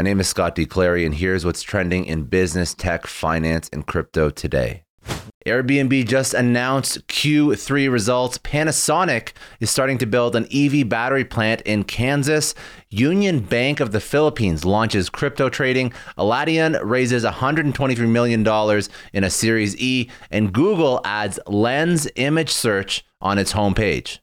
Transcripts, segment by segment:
My name is Scott D. Clary, and here's what's trending in business, tech, finance, and crypto today. Airbnb just announced Q3 results. Panasonic is starting to build an EV battery plant in Kansas. Union Bank of the Philippines launches crypto trading. Alation raises $123 million in a Series E. And Google adds lens image search on its homepage.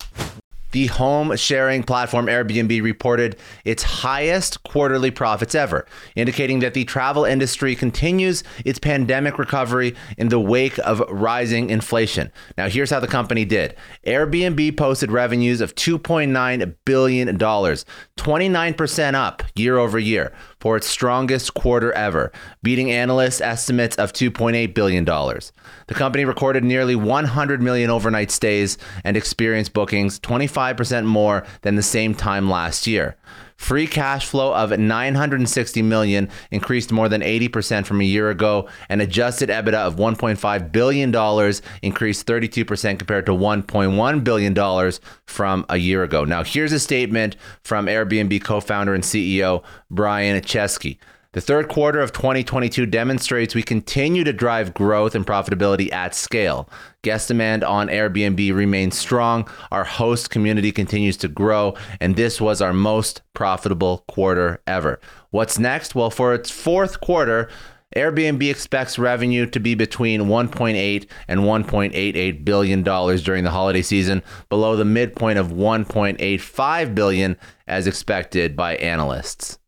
The home sharing platform Airbnb reported its highest quarterly profits ever, indicating that the travel industry continues its pandemic recovery in the wake of rising inflation. Now, here's how the company did Airbnb posted revenues of $2.9 billion, 29% up year over year for its strongest quarter ever, beating analyst estimates of $2.8 billion. The company recorded nearly 100 million overnight stays and experienced bookings 25% more than the same time last year. Free cash flow of 960 million increased more than 80% from a year ago, and adjusted EBITDA of 1.5 billion dollars increased 32% compared to 1.1 billion dollars from a year ago. Now, here's a statement from Airbnb co-founder and CEO Brian Chesky. The third quarter of 2022 demonstrates we continue to drive growth and profitability at scale. Guest demand on Airbnb remains strong. Our host community continues to grow, and this was our most profitable quarter ever. What's next? Well, for its fourth quarter, Airbnb expects revenue to be between 1.8 and 1.88 billion dollars during the holiday season, below the midpoint of 1.85 billion as expected by analysts.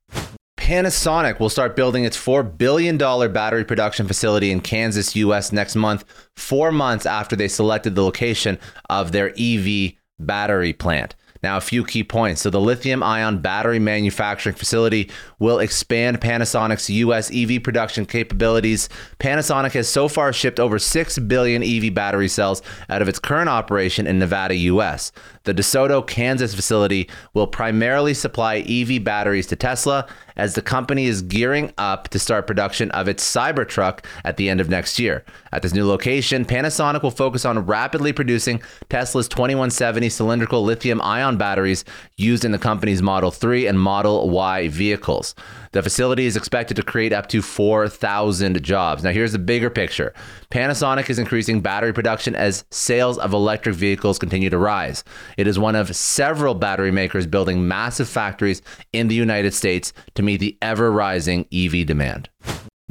Panasonic will start building its $4 billion battery production facility in Kansas, US next month, four months after they selected the location of their EV battery plant. Now, a few key points. So, the lithium ion battery manufacturing facility will expand Panasonic's US EV production capabilities. Panasonic has so far shipped over 6 billion EV battery cells out of its current operation in Nevada, US. The DeSoto, Kansas facility will primarily supply EV batteries to Tesla as the company is gearing up to start production of its Cybertruck at the end of next year. At this new location, Panasonic will focus on rapidly producing Tesla's 2170 cylindrical lithium ion batteries used in the company's Model 3 and Model Y vehicles. The facility is expected to create up to 4,000 jobs. Now, here's the bigger picture Panasonic is increasing battery production as sales of electric vehicles continue to rise. It is one of several battery makers building massive factories in the United States to meet the ever rising EV demand.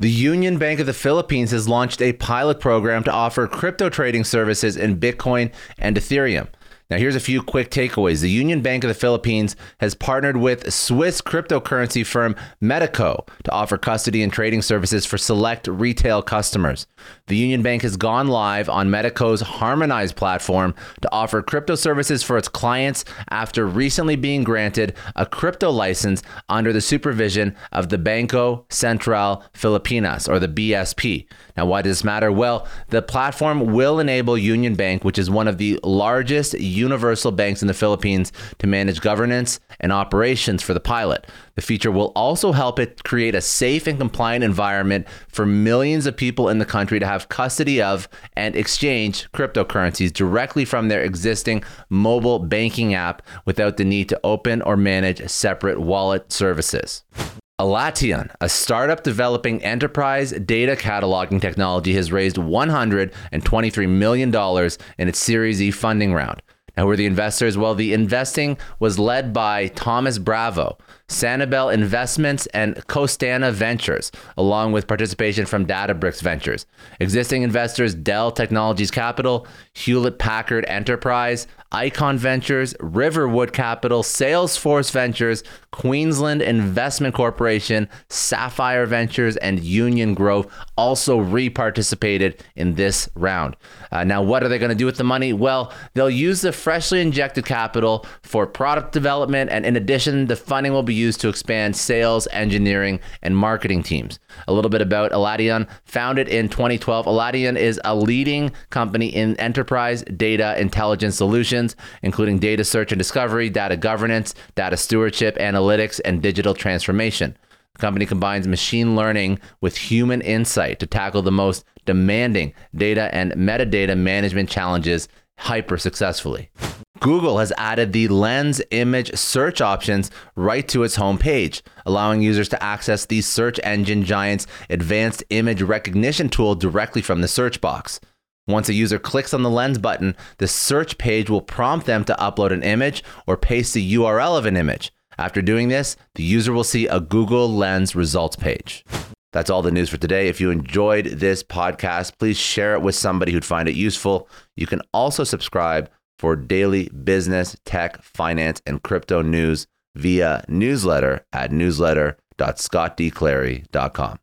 The Union Bank of the Philippines has launched a pilot program to offer crypto trading services in Bitcoin and Ethereum. Now, here's a few quick takeaways. The Union Bank of the Philippines has partnered with Swiss cryptocurrency firm Metaco to offer custody and trading services for select retail customers. The Union Bank has gone live on Metaco's Harmonize platform to offer crypto services for its clients after recently being granted a crypto license under the supervision of the Banco Central Filipinas, or the BSP. Now, why does this matter? Well, the platform will enable Union Bank, which is one of the largest universal banks in the Philippines to manage governance and operations for the pilot. The feature will also help it create a safe and compliant environment for millions of people in the country to have custody of and exchange cryptocurrencies directly from their existing mobile banking app without the need to open or manage separate wallet services. Alation, a startup developing enterprise data cataloging technology, has raised $123 million in its Series E funding round. Now, who are the investors? Well, the investing was led by Thomas Bravo, Sanabil Investments, and Costanoa Ventures, along with participation from Databricks Ventures. Existing investors Dell Technologies Capital, Hewlett Packard Enterprise, Icon Ventures, Riverwood Capital, Salesforce Ventures, Queensland Investment Corporation, Sapphire Ventures, and Union Grove also re-participated in this round. Uh, now, what are they going to do with the money? Well, they'll use the freshly injected capital for product development, and in addition, the funding will be used to expand sales, engineering, and marketing teams. A little bit about Alation. Founded in 2012, Alation is a leading company in enterprise data intelligence solutions, including data search and discovery, data governance, data stewardship, analytics, and digital transformation. The company combines machine learning with human insight to tackle the most demanding data and metadata management challenges hyper successfully. Google has added the Lens image search options right to its homepage, allowing users to access the search engine giant's advanced image recognition tool directly from the search box. Once a user clicks on the Lens button, the search page will prompt them to upload an image or paste the URL of an image. After doing this, the user will see a Google Lens results page. That's all the news for today. If you enjoyed this podcast, please share it with somebody who'd find it useful. You can also subscribe for daily business, tech, finance, and crypto news via newsletter at newsletter.scottdclary.com.